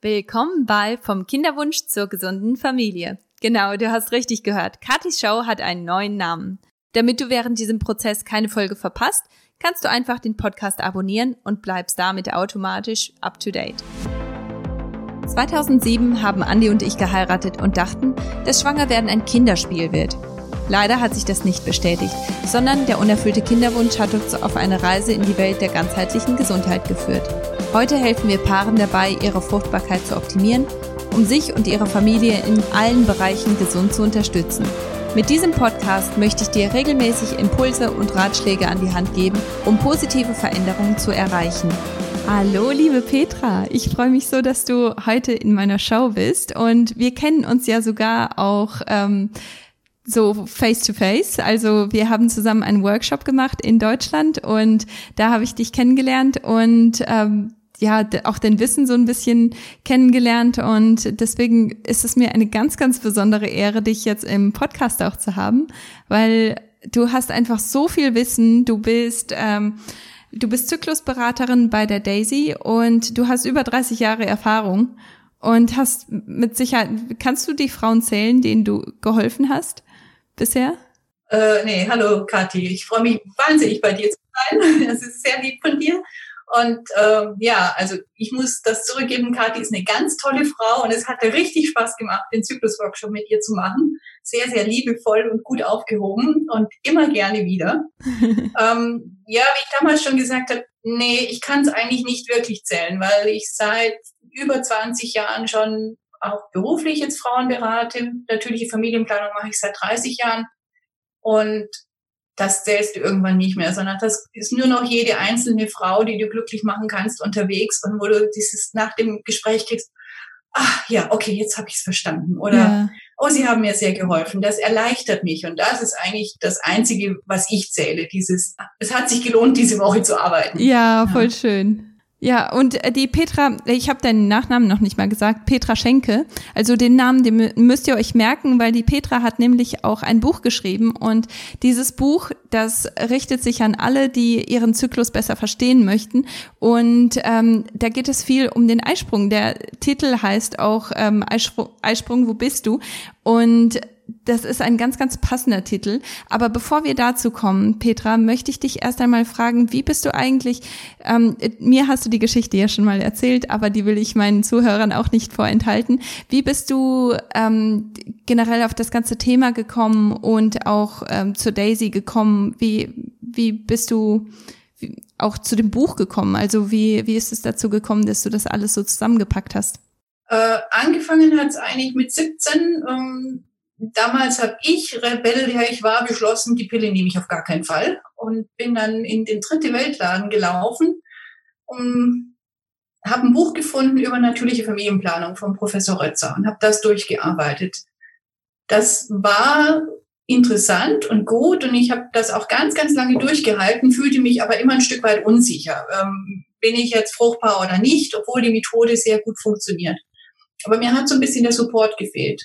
Willkommen bei Vom Kinderwunsch zur gesunden Familie. Genau, du hast richtig gehört. Katis Show hat einen neuen Namen. Damit du während diesem Prozess keine Folge verpasst, kannst du einfach den Podcast abonnieren und bleibst damit automatisch up to date. 2007 haben Andi und ich geheiratet und dachten, dass Schwangerwerden ein Kinderspiel wird. Leider hat sich das nicht bestätigt, sondern der unerfüllte Kinderwunsch hat uns auf eine Reise in die Welt der ganzheitlichen Gesundheit geführt. Heute helfen wir Paaren dabei, ihre Fruchtbarkeit zu optimieren, um sich und ihre Familie in allen Bereichen gesund zu unterstützen. Mit diesem Podcast möchte ich dir regelmäßig Impulse und Ratschläge an die Hand geben, um positive Veränderungen zu erreichen. Hallo, liebe Petra. Ich freue mich so, dass du heute in meiner Show bist. Und wir kennen uns ja sogar auch ähm, so face to face. Also wir haben zusammen einen Workshop gemacht in Deutschland und da habe ich dich kennengelernt und ähm, ja auch dein Wissen so ein bisschen kennengelernt und deswegen ist es mir eine ganz, ganz besondere Ehre, dich jetzt im Podcast auch zu haben, weil du hast einfach so viel Wissen. Du bist ähm, Du bist Zyklusberaterin bei der Daisy und du hast über 30 Jahre Erfahrung und hast mit Sicherheit, kannst du die Frauen zählen, denen du geholfen hast bisher? Äh, nee, hallo Kathi. Ich freue mich wahnsinnig bei dir zu sein. Das ist sehr lieb von dir. Und ähm, ja, also ich muss das zurückgeben. Kathi ist eine ganz tolle Frau und es hatte richtig Spaß gemacht, den Zyklus-Workshop mit ihr zu machen. Sehr, sehr liebevoll und gut aufgehoben und immer gerne wieder. ähm, ja, wie ich damals schon gesagt habe, nee, ich kann es eigentlich nicht wirklich zählen, weil ich seit über 20 Jahren schon auch beruflich jetzt Frauen berate. Natürliche Familienplanung mache ich seit 30 Jahren. Und das zählst du irgendwann nicht mehr, sondern das ist nur noch jede einzelne Frau, die du glücklich machen kannst unterwegs und wo du dieses nach dem Gespräch kriegst, ach ja, okay, jetzt habe ich es verstanden. Oder ja. oh, sie haben mir sehr geholfen. Das erleichtert mich. Und das ist eigentlich das Einzige, was ich zähle. Dieses, es hat sich gelohnt, diese Woche zu arbeiten. Ja, voll ja. schön. Ja, und äh, die Petra, ich habe deinen Nachnamen noch nicht mal gesagt, Petra Schenke. Also den Namen, den müsst ihr euch merken, weil die Petra hat nämlich auch ein Buch geschrieben und dieses Buch, das richtet sich an alle, die ihren Zyklus besser verstehen möchten. Und ähm, da geht es viel um den Eisprung. Der Titel heißt auch ähm, Eisprung, Eisprung, wo bist du? Und das ist ein ganz, ganz passender Titel. Aber bevor wir dazu kommen, Petra, möchte ich dich erst einmal fragen, wie bist du eigentlich, ähm, mir hast du die Geschichte ja schon mal erzählt, aber die will ich meinen Zuhörern auch nicht vorenthalten. Wie bist du ähm, generell auf das ganze Thema gekommen und auch ähm, zur Daisy gekommen? Wie, wie bist du auch zu dem Buch gekommen? Also wie, wie ist es dazu gekommen, dass du das alles so zusammengepackt hast? Äh, angefangen hat es eigentlich mit 17. Ähm, damals habe ich, Rebell, der ich war, beschlossen, die Pille nehme ich auf gar keinen Fall und bin dann in den dritte Weltladen gelaufen und habe ein Buch gefunden über natürliche Familienplanung vom Professor Rötzer und habe das durchgearbeitet. Das war interessant und gut und ich habe das auch ganz, ganz lange durchgehalten, fühlte mich aber immer ein Stück weit unsicher. Ähm, bin ich jetzt fruchtbar oder nicht, obwohl die Methode sehr gut funktioniert. Aber mir hat so ein bisschen der Support gefehlt.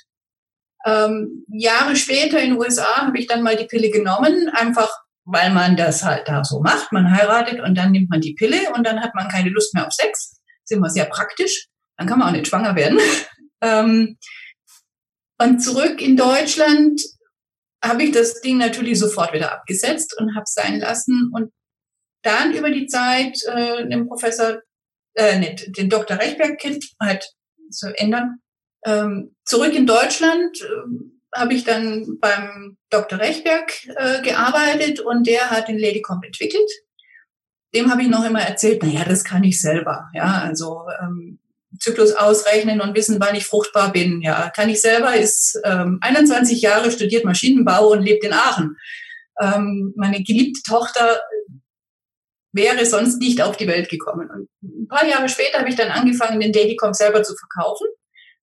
Ähm, Jahre später in den USA habe ich dann mal die Pille genommen, einfach weil man das halt da so macht. Man heiratet und dann nimmt man die Pille und dann hat man keine Lust mehr auf Sex. Ist immer sehr praktisch. Dann kann man auch nicht schwanger werden. ähm, und zurück in Deutschland habe ich das Ding natürlich sofort wieder abgesetzt und habe es sein lassen und dann über die Zeit äh, den Professor, äh, nicht, den Dr. Rechberg halt zu ändern, ähm, zurück in Deutschland äh, habe ich dann beim Dr. Rechberg äh, gearbeitet und der hat den Ladycomp entwickelt. Dem habe ich noch immer erzählt, na ja, das kann ich selber. Ja, also ähm, Zyklus ausrechnen und wissen, wann ich fruchtbar bin. Ja, kann ich selber, ist ähm, 21 Jahre, studiert Maschinenbau und lebt in Aachen. Ähm, meine geliebte Tochter wäre sonst nicht auf die Welt gekommen. Und ein paar Jahre später habe ich dann angefangen, den Dailycom selber zu verkaufen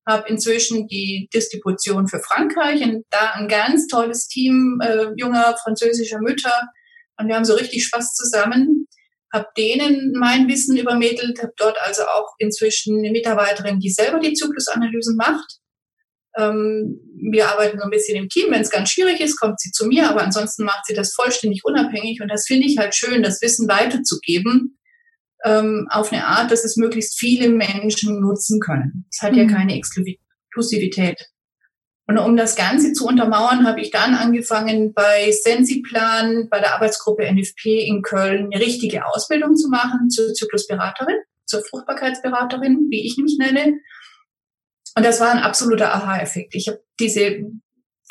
habe inzwischen die Distribution für Frankreich und da ein ganz tolles Team äh, junger französischer Mütter und wir haben so richtig Spaß zusammen. Habe denen mein Wissen übermittelt, habe dort also auch inzwischen eine Mitarbeiterin, die selber die Zyklusanalysen macht. Ähm, wir arbeiten so ein bisschen im Team. Wenn es ganz schwierig ist, kommt sie zu mir, aber ansonsten macht sie das vollständig unabhängig und das finde ich halt schön, das Wissen weiterzugeben ähm, auf eine Art, dass es möglichst viele Menschen nutzen können. Es hat mhm. ja keine Exklusivität. Und um das Ganze zu untermauern, habe ich dann angefangen, bei Sensiplan, bei der Arbeitsgruppe NFP in Köln, eine richtige Ausbildung zu machen zur Zyklusberaterin, zur Fruchtbarkeitsberaterin, wie ich mich nenne. Und das war ein absoluter Aha-Effekt. Ich habe diese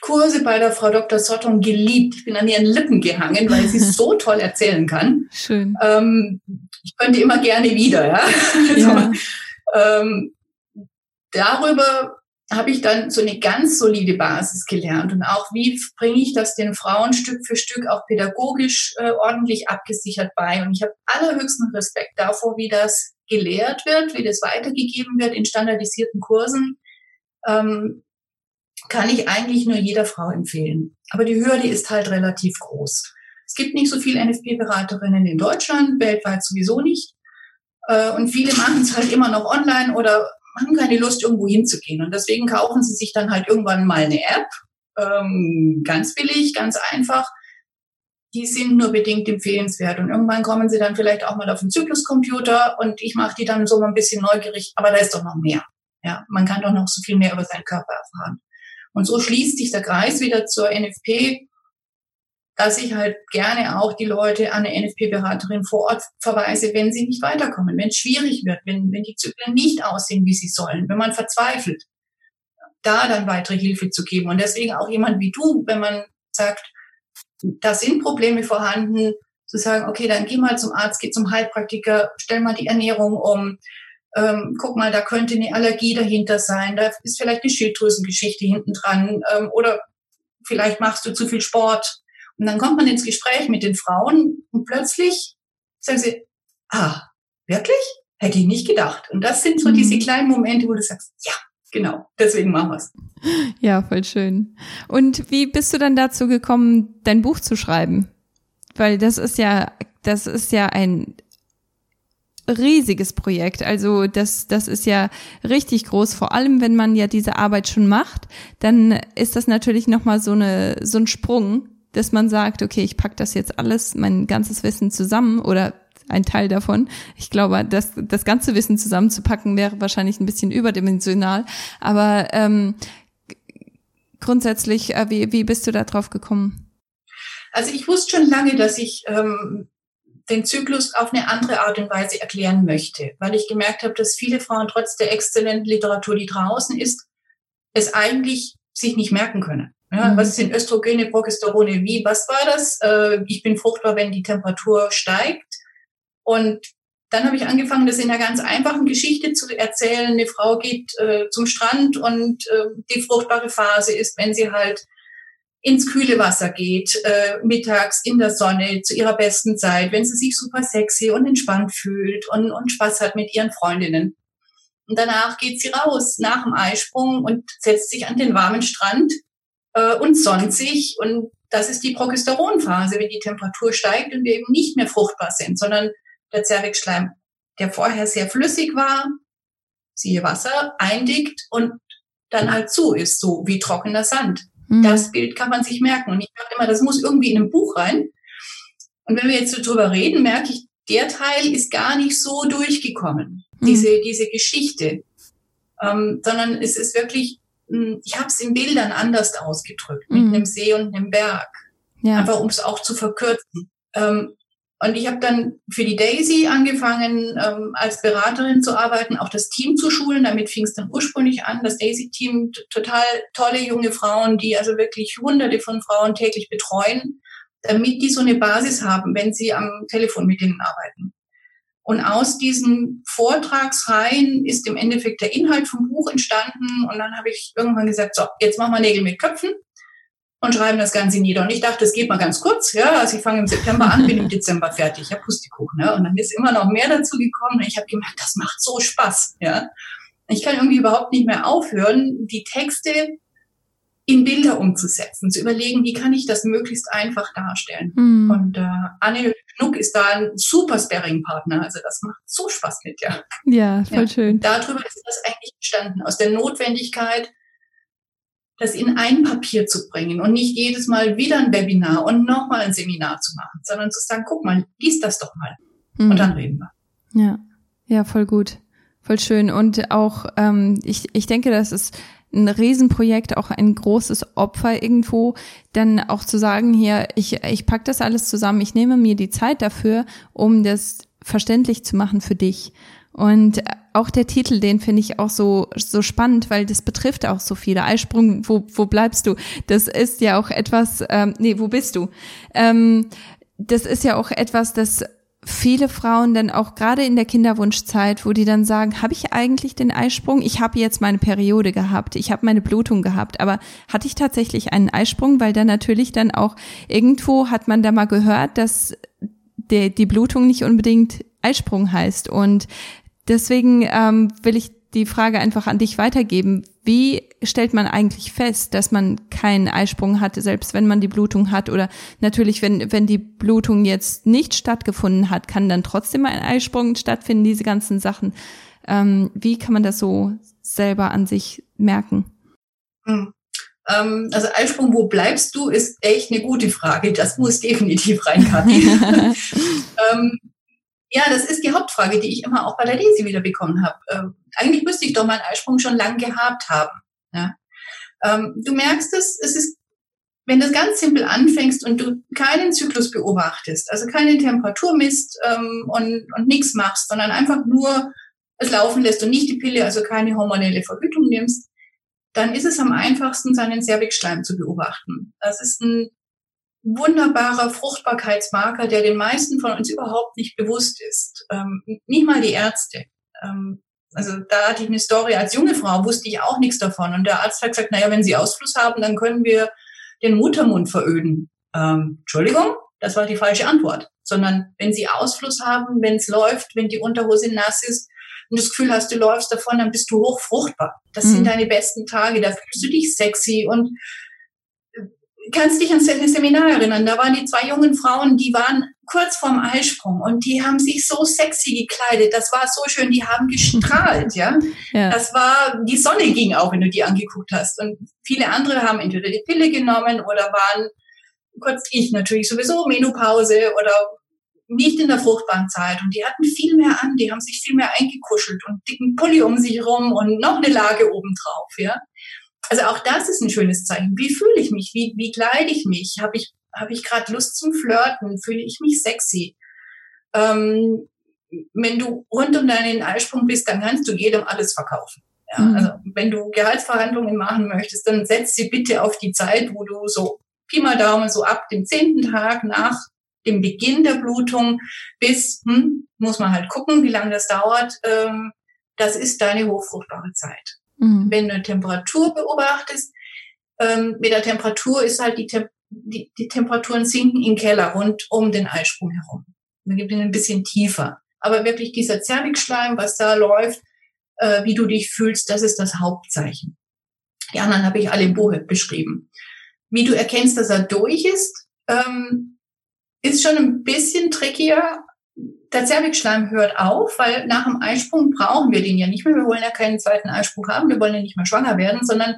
Kurse bei der Frau Dr. Sotton geliebt. Ich bin an ihren Lippen gehangen, weil sie so toll erzählen kann. Schön. Ähm, ich könnte immer gerne wieder, ja. ja. Also, ähm, darüber habe ich dann so eine ganz solide Basis gelernt und auch wie bringe ich das den Frauen Stück für Stück auch pädagogisch äh, ordentlich abgesichert bei. Und ich habe allerhöchsten Respekt davor, wie das gelehrt wird, wie das weitergegeben wird in standardisierten Kursen. Ähm, kann ich eigentlich nur jeder Frau empfehlen. Aber die Hürde ist halt relativ groß. Es gibt nicht so viele NFP-Beraterinnen in Deutschland, weltweit sowieso nicht. Äh, und viele machen es halt immer noch online oder haben keine Lust, irgendwo hinzugehen. Und deswegen kaufen sie sich dann halt irgendwann mal eine App, ähm, ganz billig, ganz einfach. Die sind nur bedingt empfehlenswert. Und irgendwann kommen sie dann vielleicht auch mal auf den Zykluscomputer und ich mache die dann so mal ein bisschen neugierig. Aber da ist doch noch mehr. Ja, man kann doch noch so viel mehr über seinen Körper erfahren. Und so schließt sich der Kreis wieder zur NFP, dass ich halt gerne auch die Leute an eine NFP-Beraterin vor Ort verweise, wenn sie nicht weiterkommen, wenn es schwierig wird, wenn, wenn die Zyklen nicht aussehen, wie sie sollen, wenn man verzweifelt, da dann weitere Hilfe zu geben. Und deswegen auch jemand wie du, wenn man sagt, da sind Probleme vorhanden, zu sagen, okay, dann geh mal zum Arzt, geh zum Heilpraktiker, stell mal die Ernährung um, ähm, guck mal, da könnte eine Allergie dahinter sein, da ist vielleicht eine Schilddrüsengeschichte hinten dran ähm, oder vielleicht machst du zu viel Sport. Und dann kommt man ins Gespräch mit den Frauen und plötzlich sagen sie, ah, wirklich? Hätte ich nicht gedacht. Und das sind so mhm. diese kleinen Momente, wo du sagst, ja, genau, deswegen machen wir's. Ja, voll schön. Und wie bist du dann dazu gekommen, dein Buch zu schreiben? Weil das ist ja, das ist ja ein riesiges Projekt. Also das, das ist ja richtig groß. Vor allem, wenn man ja diese Arbeit schon macht, dann ist das natürlich nochmal so eine, so ein Sprung, dass man sagt, okay, ich pack das jetzt alles, mein ganzes Wissen zusammen oder ein Teil davon. Ich glaube, das, das ganze Wissen zusammenzupacken wäre wahrscheinlich ein bisschen überdimensional. Aber ähm, grundsätzlich, äh, wie, wie bist du da drauf gekommen? Also ich wusste schon lange, dass ich ähm, den Zyklus auf eine andere Art und Weise erklären möchte, weil ich gemerkt habe, dass viele Frauen trotz der exzellenten Literatur, die draußen ist, es eigentlich sich nicht merken können. Ja, mhm. Was sind Östrogene, Progesterone, wie, was war das? Äh, ich bin fruchtbar, wenn die Temperatur steigt. Und dann habe ich angefangen, das in einer ganz einfachen Geschichte zu erzählen. Eine Frau geht äh, zum Strand und äh, die fruchtbare Phase ist, wenn sie halt ins kühle Wasser geht, äh, mittags in der Sonne zu ihrer besten Zeit, wenn sie sich super sexy und entspannt fühlt und, und Spaß hat mit ihren Freundinnen. Und danach geht sie raus nach dem Eisprung und setzt sich an den warmen Strand äh, und sonnt sich. Und das ist die Progesteronphase, wenn die Temperatur steigt und wir eben nicht mehr fruchtbar sind, sondern der Zervixschleim, der vorher sehr flüssig war, siehe Wasser, eindickt und dann halt zu ist, so wie trockener Sand. Mhm. Das Bild kann man sich merken. Und ich dachte immer, das muss irgendwie in ein Buch rein. Und wenn wir jetzt so drüber reden, merke ich, der Teil ist gar nicht so durchgekommen, mhm. diese, diese Geschichte. Ähm, sondern es ist wirklich, hm, ich habe es in Bildern anders ausgedrückt, mit mhm. einem See und einem Berg. Ja. Einfach um es auch zu verkürzen. Ähm, und ich habe dann für die Daisy angefangen, ähm, als Beraterin zu arbeiten, auch das Team zu schulen. Damit fing es dann ursprünglich an. Das Daisy-Team, total tolle junge Frauen, die also wirklich hunderte von Frauen täglich betreuen, damit die so eine Basis haben, wenn sie am Telefon mit ihnen arbeiten. Und aus diesen Vortragsreihen ist im Endeffekt der Inhalt vom Buch entstanden. Und dann habe ich irgendwann gesagt, so, jetzt machen wir Nägel mit Köpfen und schreiben das Ganze nieder. Und ich dachte, es geht mal ganz kurz. Ja, also ich fange im September an, bin im Dezember fertig. Ja, Pustekuchen. Ne? Und dann ist immer noch mehr dazu gekommen. Und ich habe gemerkt, das macht so Spaß. Ja, ich kann irgendwie überhaupt nicht mehr aufhören, die Texte in Bilder umzusetzen, zu überlegen, wie kann ich das möglichst einfach darstellen. Mhm. Und äh, Anne Schnuck ist da ein super Sparring-Partner. Also das macht so Spaß mit dir. Ja, voll ja. schön. Darüber ist das eigentlich entstanden, aus der Notwendigkeit, das in ein Papier zu bringen und nicht jedes Mal wieder ein Webinar und nochmal ein Seminar zu machen, sondern zu sagen, guck mal, lies das doch mal. Mhm. Und dann reden wir. Ja, ja, voll gut. Voll schön. Und auch, ähm, ich, ich denke, das ist ein Riesenprojekt, auch ein großes Opfer irgendwo, dann auch zu sagen, hier, ich, ich pack das alles zusammen, ich nehme mir die Zeit dafür, um das verständlich zu machen für dich. Und auch der Titel, den finde ich auch so, so spannend, weil das betrifft auch so viele. Eisprung, wo, wo bleibst du? Das ist ja auch etwas, ähm, nee, wo bist du? Ähm, das ist ja auch etwas, das viele Frauen dann auch gerade in der Kinderwunschzeit, wo die dann sagen, habe ich eigentlich den Eisprung? Ich habe jetzt meine Periode gehabt, ich habe meine Blutung gehabt, aber hatte ich tatsächlich einen Eisprung? Weil dann natürlich dann auch irgendwo hat man da mal gehört, dass der, die Blutung nicht unbedingt Eisprung heißt. Und deswegen ähm, will ich die Frage einfach an dich weitergeben. Wie stellt man eigentlich fest, dass man keinen Eisprung hatte, selbst wenn man die Blutung hat? Oder natürlich, wenn, wenn die Blutung jetzt nicht stattgefunden hat, kann dann trotzdem ein Eisprung stattfinden, diese ganzen Sachen. Ähm, wie kann man das so selber an sich merken? Hm. Ähm, also Eisprung, wo bleibst du, ist echt eine gute Frage. Das muss definitiv rein, Kathi. ähm, ja, das ist die Hauptfrage, die ich immer auch bei der Lesi wieder bekommen habe. Ähm, eigentlich müsste ich doch meinen Eisprung schon lang gehabt haben. Ja? Ähm, du merkst es, es ist, wenn du ganz simpel anfängst und du keinen Zyklus beobachtest, also keine Temperatur misst ähm, und, und nichts machst, sondern einfach nur es laufen lässt und nicht die Pille, also keine hormonelle Verhütung nimmst, dann ist es am einfachsten, seinen Cervixschleim zu beobachten. Das ist ein wunderbarer Fruchtbarkeitsmarker, der den meisten von uns überhaupt nicht bewusst ist. Ähm, nicht mal die Ärzte. Ähm, also da hatte ich eine Story als junge Frau, wusste ich auch nichts davon. Und der Arzt hat gesagt, naja, wenn Sie Ausfluss haben, dann können wir den Muttermund veröden. Ähm, Entschuldigung, das war die falsche Antwort. Sondern wenn Sie Ausfluss haben, wenn es läuft, wenn die Unterhose nass ist und das Gefühl hast, du läufst davon, dann bist du hochfruchtbar. Das mhm. sind deine besten Tage, da fühlst du dich sexy und kannst dich an das Seminar erinnern, da waren die zwei jungen Frauen, die waren kurz vorm Eisprung und die haben sich so sexy gekleidet. Das war so schön, die haben gestrahlt, ja? ja. Das war, die Sonne ging auch, wenn du die angeguckt hast. Und viele andere haben entweder die Pille genommen oder waren, kurz ich natürlich sowieso, Menopause oder nicht in der fruchtbaren Zeit. Und die hatten viel mehr an, die haben sich viel mehr eingekuschelt und dicken Pulli um sich rum und noch eine Lage obendrauf, ja? Also auch das ist ein schönes Zeichen. Wie fühle ich mich? Wie, wie kleide ich mich? Habe ich, hab ich gerade Lust zum Flirten? Fühle ich mich sexy? Ähm, wenn du rund um deinen Eisprung bist, dann kannst du jedem alles verkaufen. Ja, mhm. Also wenn du Gehaltsverhandlungen machen möchtest, dann setz sie bitte auf die Zeit, wo du so Pi mal Daumen so ab dem zehnten Tag nach dem Beginn der Blutung bis, hm, muss man halt gucken, wie lange das dauert, ähm, das ist deine hochfruchtbare Zeit. Mhm. Wenn du Temperatur beobachtest, ähm, mit der Temperatur ist halt die, Tem die, die Temperaturen sinken im Keller rund um den Eisprung herum. Dann gibt es ein bisschen tiefer. Aber wirklich dieser Zervixschleim, was da läuft, äh, wie du dich fühlst, das ist das Hauptzeichen. Die anderen habe ich alle im Buch beschrieben. Wie du erkennst, dass er durch ist, ähm, ist schon ein bisschen trickier, der Zervixschleim hört auf, weil nach dem Eisprung brauchen wir den ja nicht mehr. Wir wollen ja keinen zweiten Eisprung haben, wir wollen ja nicht mehr schwanger werden, sondern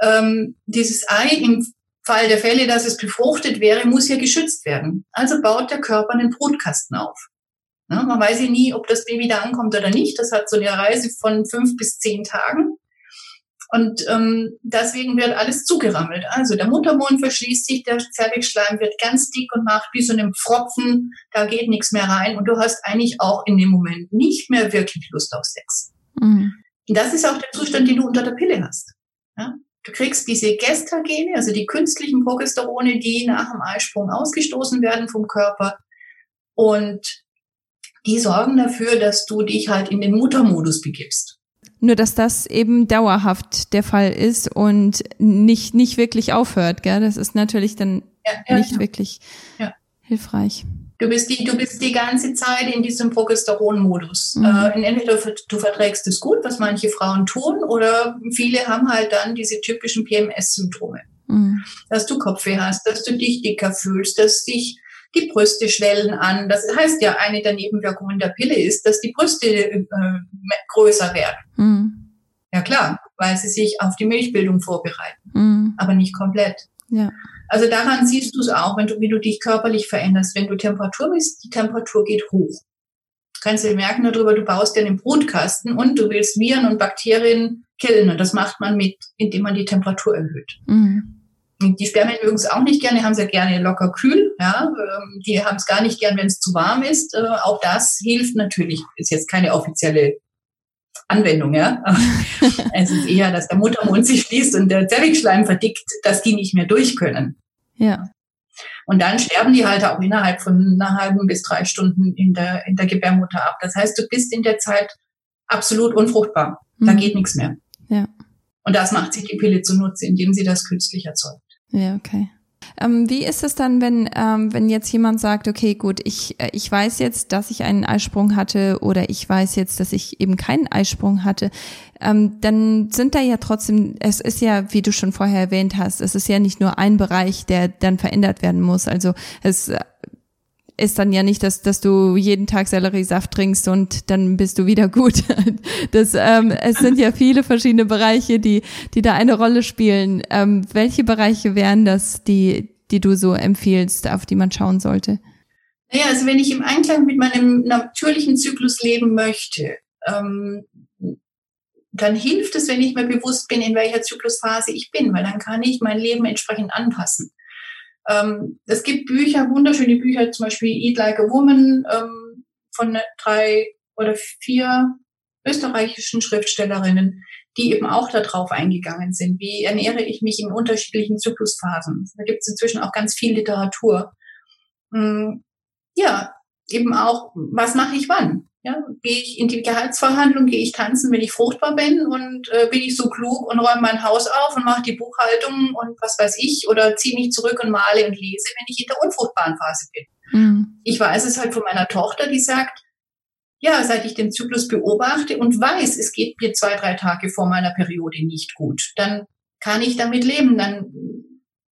ähm, dieses Ei im Fall der Fälle, dass es befruchtet wäre, muss ja geschützt werden. Also baut der Körper einen Brutkasten auf. Ja, man weiß ja nie, ob das Baby da ankommt oder nicht. Das hat so eine Reise von fünf bis zehn Tagen. Und ähm, deswegen wird alles zugerammelt. Also der Muttermund verschließt sich, der Zervixschleim wird ganz dick und macht wie so einem Pfropfen, da geht nichts mehr rein und du hast eigentlich auch in dem Moment nicht mehr wirklich Lust auf Sex. Mhm. Und das ist auch der Zustand, den du unter der Pille hast. Ja? Du kriegst diese Gestagene, also die künstlichen Progesterone, die nach dem Eisprung ausgestoßen werden vom Körper und die sorgen dafür, dass du dich halt in den Muttermodus begibst. Nur dass das eben dauerhaft der Fall ist und nicht, nicht wirklich aufhört, gell? Das ist natürlich dann ja, ja, nicht ja. wirklich hilfreich. Du bist die, du bist die ganze Zeit in diesem Progesteron-Modus. Mhm. Äh, entweder du verträgst es gut, was manche Frauen tun, oder viele haben halt dann diese typischen PMS-Symptome. Mhm. Dass du Kopfweh hast, dass du dich dicker fühlst, dass dich die Brüste schwellen an. Das heißt ja, eine der Nebenwirkungen der Pille ist, dass die Brüste äh, größer werden. Mhm. Ja klar, weil sie sich auf die Milchbildung vorbereiten, mhm. aber nicht komplett. Ja. Also daran siehst du es auch, wenn du, wie du dich körperlich veränderst. Wenn du Temperatur misst, die Temperatur geht hoch. kannst du merken darüber, du baust ja einen Brutkasten und du willst Viren und Bakterien killen. Und das macht man mit, indem man die Temperatur erhöht. Mhm. Die Spermien mögen es auch nicht gerne, haben sie ja gerne locker kühl. Ja, ähm, die haben es gar nicht gern, wenn es zu warm ist. Äh, auch das hilft natürlich. Ist jetzt keine offizielle Anwendung, ja. es ist eher, dass der Muttermund sich schließt und der Zervixschleim verdickt, dass die nicht mehr durch können. Ja. Und dann sterben die halt auch innerhalb von einer halben bis drei Stunden in der, in der Gebärmutter ab. Das heißt, du bist in der Zeit absolut unfruchtbar. Da mhm. geht nichts mehr. Ja. Und das macht sich die Pille zunutze, indem sie das künstlich erzeugt. Ja, okay. Ähm, wie ist es dann, wenn, ähm, wenn jetzt jemand sagt, okay, gut, ich, äh, ich weiß jetzt, dass ich einen Eisprung hatte oder ich weiß jetzt, dass ich eben keinen Eisprung hatte, ähm, dann sind da ja trotzdem, es ist ja, wie du schon vorher erwähnt hast, es ist ja nicht nur ein Bereich, der dann verändert werden muss. Also es ist dann ja nicht, dass, dass du jeden Tag Selleriesaft trinkst und dann bist du wieder gut. Das, ähm, es sind ja viele verschiedene Bereiche, die, die da eine Rolle spielen. Ähm, welche Bereiche wären das, die, die du so empfiehlst, auf die man schauen sollte? Naja, also wenn ich im Einklang mit meinem natürlichen Zyklus leben möchte, ähm, dann hilft es, wenn ich mir bewusst bin, in welcher Zyklusphase ich bin, weil dann kann ich mein Leben entsprechend anpassen. Ähm, es gibt Bücher, wunderschöne Bücher, zum Beispiel Eat Like a Woman ähm, von drei oder vier österreichischen Schriftstellerinnen, die eben auch darauf eingegangen sind. Wie ernähre ich mich in unterschiedlichen Zyklusphasen? Da gibt es inzwischen auch ganz viel Literatur. Hm, ja, eben auch, was mache ich wann? Ja, gehe ich in die Gehaltsverhandlung, gehe ich tanzen, wenn ich fruchtbar bin und äh, bin ich so klug und räume mein Haus auf und mache die Buchhaltung und was weiß ich oder ziehe mich zurück und male und lese, wenn ich in der unfruchtbaren Phase bin. Mhm. Ich weiß es halt von meiner Tochter, die sagt, ja, seit ich den Zyklus beobachte und weiß, es geht mir zwei, drei Tage vor meiner Periode nicht gut, dann kann ich damit leben, dann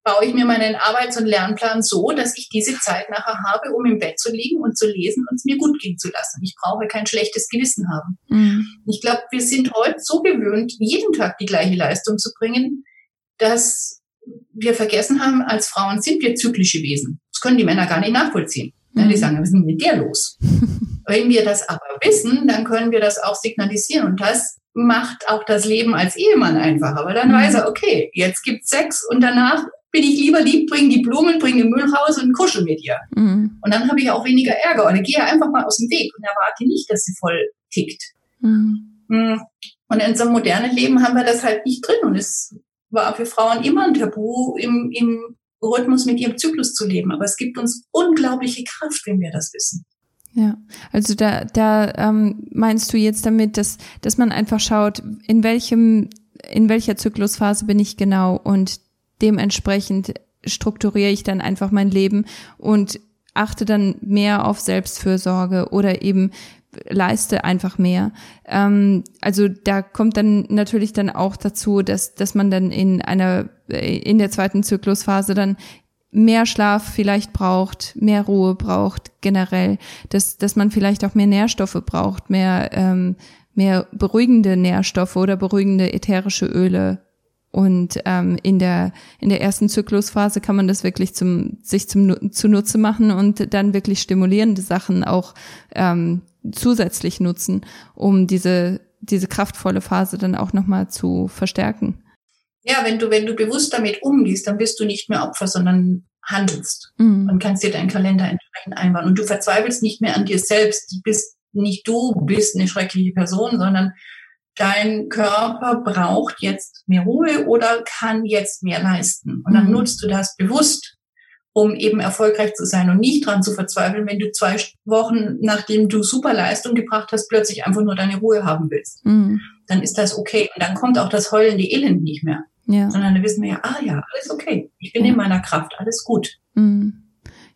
baue ich mir meinen Arbeits- und Lernplan so, dass ich diese Zeit nachher habe, um im Bett zu liegen und zu lesen und es mir gut gehen zu lassen. Ich brauche kein schlechtes Gewissen haben. Mhm. Ich glaube, wir sind heute so gewöhnt, jeden Tag die gleiche Leistung zu bringen, dass wir vergessen haben, als Frauen sind wir zyklische Wesen. Das können die Männer gar nicht nachvollziehen. Mhm. Die sagen, was ist denn mit der los? Wenn wir das aber wissen, dann können wir das auch signalisieren. Und das macht auch das Leben als Ehemann einfacher, weil dann mhm. weiß er, okay, jetzt gibt's Sex und danach bin ich lieber lieb, bring die Blumen, bring den Müll raus und kuschel mit ihr. Mhm. Und dann habe ich auch weniger Ärger oder gehe einfach mal aus dem Weg und erwarte nicht, dass sie voll tickt. Mhm. mhm. Und in unserem modernen Leben haben wir das halt nicht drin und es war für Frauen immer ein Tabu, im, im Rhythmus mit ihrem Zyklus zu leben. Aber es gibt uns unglaubliche Kraft, wenn wir das wissen. Ja, also da, da ähm, meinst du jetzt damit, dass, dass man einfach schaut, in welchem, in welcher Zyklusphase bin ich genau und dementsprechend strukturiere ich dann einfach mein Leben und achte dann mehr auf Selbstfürsorge oder eben leiste einfach mehr. Ähm, also da kommt dann natürlich dann auch dazu, dass, dass man dann in einer, in der zweiten Zyklusphase dann mehr Schlaf vielleicht braucht, mehr Ruhe braucht generell, dass, dass man vielleicht auch mehr Nährstoffe braucht, mehr, ähm, mehr beruhigende Nährstoffe oder beruhigende ätherische Öle und ähm, in der in der ersten Zyklusphase kann man das wirklich zum sich zum zunutze machen und dann wirklich stimulierende Sachen auch ähm, zusätzlich nutzen, um diese diese kraftvolle Phase dann auch nochmal zu verstärken. Ja, wenn du wenn du bewusst damit umgehst, dann bist du nicht mehr Opfer, sondern handelst mhm. und kannst dir deinen Kalender entsprechend einbauen und du verzweifelst nicht mehr an dir selbst. Du bist nicht du bist eine schreckliche Person, sondern dein Körper braucht jetzt mehr Ruhe oder kann jetzt mehr leisten. Und dann mhm. nutzt du das bewusst, um eben erfolgreich zu sein und nicht dran zu verzweifeln, wenn du zwei Wochen, nachdem du super Leistung gebracht hast, plötzlich einfach nur deine Ruhe haben willst. Mhm. Dann ist das okay. Und dann kommt auch das heulende Elend nicht mehr. Ja. Sondern dann wissen wir ja, ah ja, alles okay. Ich bin ja. in meiner Kraft, alles gut. Mhm.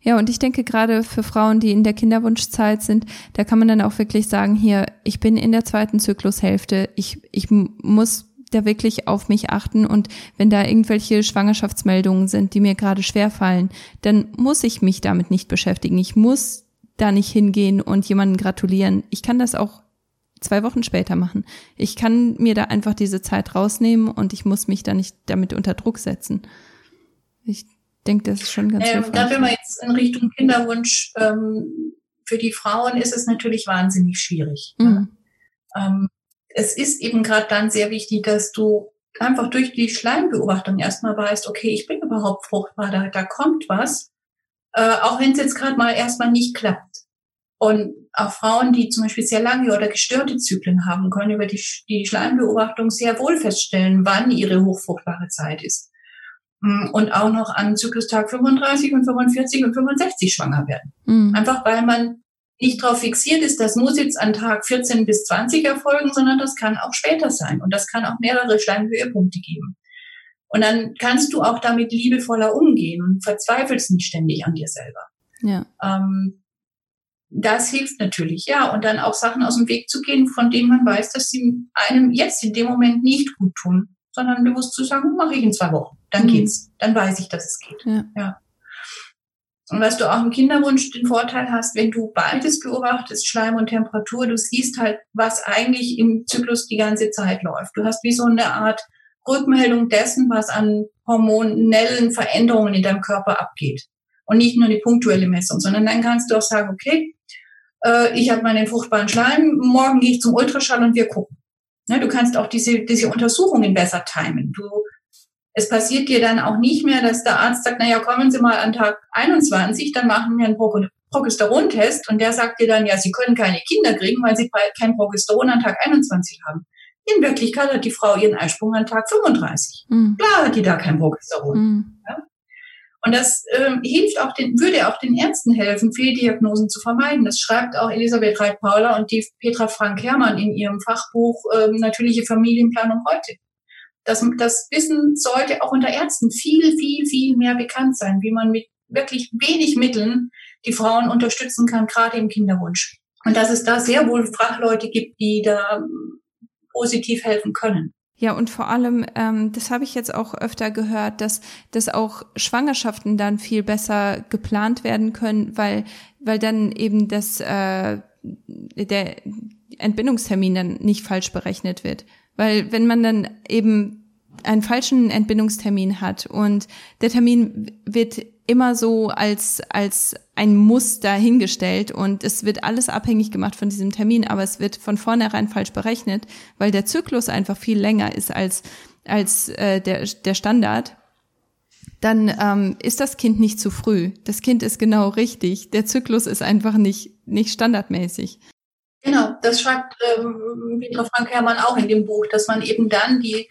Ja, und ich denke gerade für Frauen, die in der Kinderwunschzeit sind, da kann man dann auch wirklich sagen, hier, ich bin in der zweiten Zyklushälfte, ich, ich muss da wirklich auf mich achten und wenn da irgendwelche Schwangerschaftsmeldungen sind, die mir gerade schwerfallen, dann muss ich mich damit nicht beschäftigen. Ich muss da nicht hingehen und jemanden gratulieren. Ich kann das auch zwei Wochen später machen. Ich kann mir da einfach diese Zeit rausnehmen und ich muss mich da nicht damit unter Druck setzen. Ich denke, das ist schon ganz ähm, Da wenn wir jetzt in Richtung Kinderwunsch ähm, für die Frauen ist es natürlich wahnsinnig schwierig. Mhm. Ähm, es ist eben gerade dann sehr wichtig, dass du einfach durch die Schleimbeobachtung erstmal weißt, okay, ich bin überhaupt fruchtbar, da, da kommt was, äh, auch wenn es jetzt gerade mal erstmal nicht klappt. Und auch Frauen, die zum Beispiel sehr lange oder gestörte Zyklen haben, können über die, die Schleimbeobachtung sehr wohl feststellen, wann ihre hochfruchtbare Zeit ist. Mm, und auch noch an Zyklustag 35 und 45 und 65 schwanger werden. Mhm. Einfach weil man nicht darauf fixiert ist, das muss jetzt an Tag 14 bis 20 erfolgen, sondern das kann auch später sein. Und das kann auch mehrere Schleimhöhepunkte geben. Und dann kannst du auch damit liebevoller umgehen und verzweifelst nicht ständig an dir selber. Ja. Ähm, das hilft natürlich, ja. Und dann auch Sachen aus dem Weg zu gehen, von denen man weiß, dass sie einem jetzt in dem Moment nicht gut tun, sondern bewusst zu sagen, mache ich in zwei Wochen. Dann mhm. geht's. Dann weiß ich, dass es geht. Ja. ja. Und was du auch im Kinderwunsch den Vorteil hast, wenn du beides beobachtest, Schleim und Temperatur, du siehst halt, was eigentlich im Zyklus die ganze Zeit läuft. Du hast wie so eine Art Rückmeldung dessen, was an hormonellen Veränderungen in deinem Körper abgeht. Und nicht nur die punktuelle Messung, sondern dann kannst du auch sagen, okay, äh, ich habe meinen fruchtbaren Schleim, morgen gehe ich zum Ultraschall und wir gucken. Ne, du kannst auch diese, diese Untersuchungen besser timen. Du es passiert dir dann auch nicht mehr, dass der Arzt sagt, naja, kommen Sie mal an Tag 21, dann machen wir einen Progesterontest und der sagt dir dann, ja, Sie können keine Kinder kriegen, weil Sie kein Progesteron an Tag 21 haben. In Wirklichkeit hat die Frau ihren Eisprung an Tag 35. Mhm. Klar hat die da kein Progesteron. Mhm. Ja? Und das äh, hilft auch den, würde auch den Ärzten helfen, Fehldiagnosen zu vermeiden. Das schreibt auch Elisabeth Reit-Paula und die Petra Frank-Herrmann in ihrem Fachbuch äh, Natürliche Familienplanung heute. Das, das Wissen sollte auch unter Ärzten viel, viel, viel mehr bekannt sein, wie man mit wirklich wenig Mitteln die Frauen unterstützen kann, gerade im Kinderwunsch. Und dass es da sehr wohl Fachleute gibt, die da ähm, positiv helfen können. Ja, und vor allem, ähm, das habe ich jetzt auch öfter gehört, dass, dass auch Schwangerschaften dann viel besser geplant werden können, weil, weil dann eben das, äh, der Entbindungstermin dann nicht falsch berechnet wird. Weil wenn man dann eben einen falschen Entbindungstermin hat und der Termin wird immer so als, als ein Muster hingestellt und es wird alles abhängig gemacht von diesem Termin, aber es wird von vornherein falsch berechnet, weil der Zyklus einfach viel länger ist als, als äh, der, der Standard, dann ähm, ist das Kind nicht zu früh. Das Kind ist genau richtig. Der Zyklus ist einfach nicht, nicht standardmäßig. Genau, das schreibt ähm, Petra Frank Herrmann auch in dem Buch, dass man eben dann die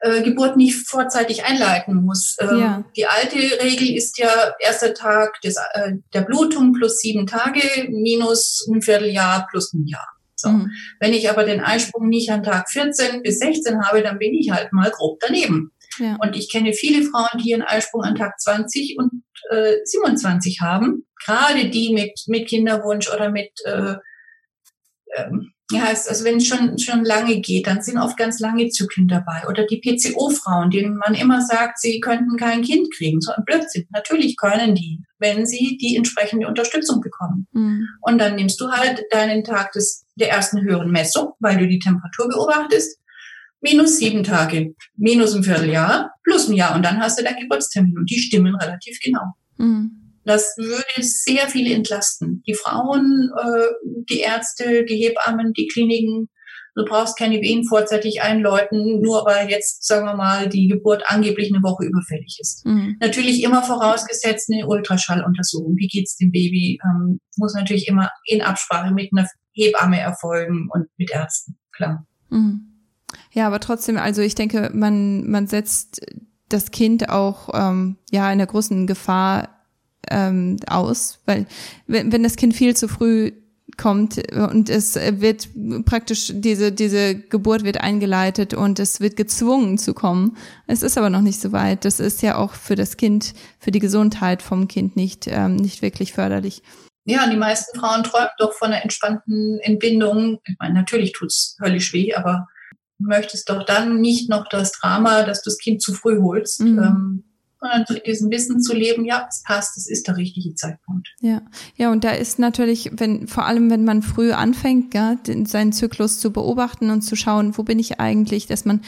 äh, Geburt nicht vorzeitig einleiten muss. Ähm, ja. Die alte Regel ist ja erster Tag des, äh, der Blutung plus sieben Tage minus ein Vierteljahr plus ein Jahr. So. Mhm. Wenn ich aber den Eisprung nicht an Tag 14 bis 16 habe, dann bin ich halt mal grob daneben. Ja. Und ich kenne viele Frauen, die einen Eisprung an Tag 20 und äh, 27 haben. Gerade die mit, mit Kinderwunsch oder mit äh, ähm, ja, also wenn es schon, schon lange geht, dann sind oft ganz lange Zyklen dabei. Oder die PCO-Frauen, denen man immer sagt, sie könnten kein Kind kriegen. So ein Blödsinn. Natürlich können die, wenn sie die entsprechende Unterstützung bekommen. Mhm. Und dann nimmst du halt deinen Tag des, der ersten höheren Messung, weil du die Temperatur beobachtest, minus sieben Tage, minus ein Vierteljahr, plus ein Jahr. Und dann hast du deinen Geburtstermin. Und die stimmen relativ genau. Mhm. Das würde sehr viele entlasten. Die Frauen, äh, die Ärzte, die Hebammen, die Kliniken. Du brauchst keine Wehen vorzeitig einläuten, nur weil jetzt, sagen wir mal, die Geburt angeblich eine Woche überfällig ist. Mhm. Natürlich immer vorausgesetzt eine Ultraschalluntersuchung. Wie geht's dem Baby? Ähm, muss natürlich immer in Absprache mit einer Hebamme erfolgen und mit Ärzten, klar. Mhm. Ja, aber trotzdem, also ich denke, man, man setzt das Kind auch ähm, ja in der großen Gefahr ähm, aus, weil wenn, wenn das Kind viel zu früh kommt und es wird praktisch diese diese Geburt wird eingeleitet und es wird gezwungen zu kommen. Es ist aber noch nicht so weit. Das ist ja auch für das Kind, für die Gesundheit vom Kind nicht ähm, nicht wirklich förderlich. Ja, die meisten Frauen träumen doch von einer entspannten Entbindung. Ich meine, natürlich tut's höllisch weh, aber du möchtest doch dann nicht noch das Drama, dass du das Kind zu früh holst. Mhm. Ähm, sondern zu diesem Wissen zu leben, ja, es passt, es ist der richtige Zeitpunkt. Ja, ja, und da ist natürlich, wenn vor allem, wenn man früh anfängt, ja, den, seinen Zyklus zu beobachten und zu schauen, wo bin ich eigentlich, dass man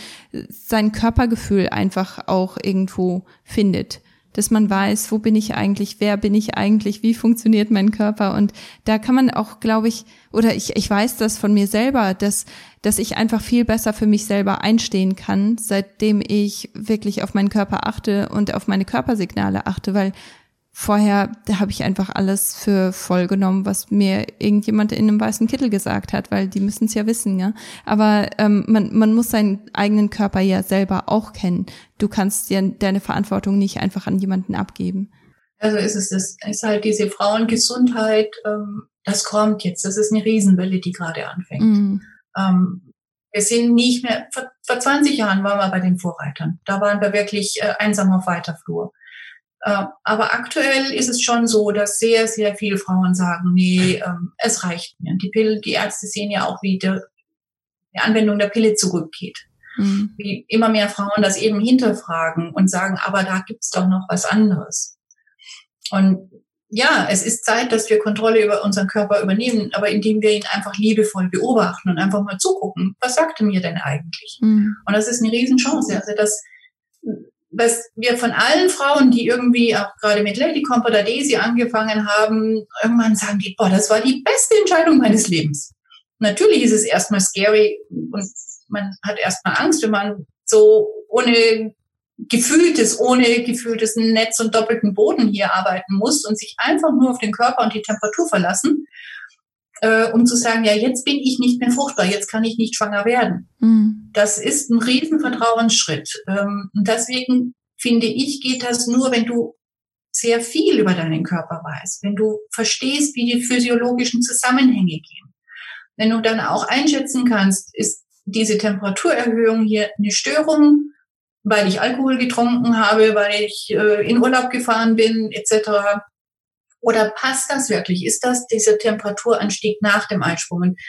sein Körpergefühl einfach auch irgendwo findet. Dass man weiß, wo bin ich eigentlich, wer bin ich eigentlich, wie funktioniert mein Körper? Und da kann man auch, glaube ich, oder ich, ich weiß das von mir selber, dass, dass ich einfach viel besser für mich selber einstehen kann, seitdem ich wirklich auf meinen Körper achte und auf meine Körpersignale achte, weil vorher, habe ich einfach alles für voll genommen, was mir irgendjemand in einem weißen Kittel gesagt hat, weil die müssen es ja wissen, ja. Aber ähm, man, man muss seinen eigenen Körper ja selber auch kennen. Du kannst ja deine Verantwortung nicht einfach an jemanden abgeben. Also ist es das ist halt diese Frauengesundheit, ähm, das kommt jetzt. Das ist eine Riesenwelle, die gerade anfängt. Mhm. Ähm, wir sind nicht mehr, vor, vor 20 Jahren waren wir bei den Vorreitern. Da waren wir wirklich äh, einsam auf weiter Flur. Äh, aber aktuell ist es schon so, dass sehr, sehr viele Frauen sagen, nee, ähm, es reicht mir. Die Pille, die Ärzte sehen ja auch, wie die, die Anwendung der Pille zurückgeht. Mhm. Wie immer mehr Frauen das eben hinterfragen und sagen, aber da gibt's doch noch was anderes. Und ja, es ist Zeit, dass wir Kontrolle über unseren Körper übernehmen, aber indem wir ihn einfach liebevoll beobachten und einfach mal zugucken, was sagt er mir denn eigentlich? Mhm. Und das ist eine Riesenchance. Also das was wir von allen Frauen, die irgendwie auch gerade mit Lady Comp oder Daisy angefangen haben, irgendwann sagen die, boah, das war die beste Entscheidung meines Lebens. Natürlich ist es erstmal scary und man hat erstmal Angst, wenn man so ohne gefühltes, ohne gefühltes Netz und doppelten Boden hier arbeiten muss und sich einfach nur auf den Körper und die Temperatur verlassen äh, um zu sagen, ja, jetzt bin ich nicht mehr fruchtbar, jetzt kann ich nicht schwanger werden. Mhm. Das ist ein Riesenvertrauensschritt. Ähm, und deswegen finde ich, geht das nur, wenn du sehr viel über deinen Körper weißt, wenn du verstehst, wie die physiologischen Zusammenhänge gehen. Wenn du dann auch einschätzen kannst, ist diese Temperaturerhöhung hier eine Störung, weil ich Alkohol getrunken habe, weil ich äh, in Urlaub gefahren bin, etc. Oder passt das wirklich? Ist das dieser Temperaturanstieg nach dem Eisprung? Und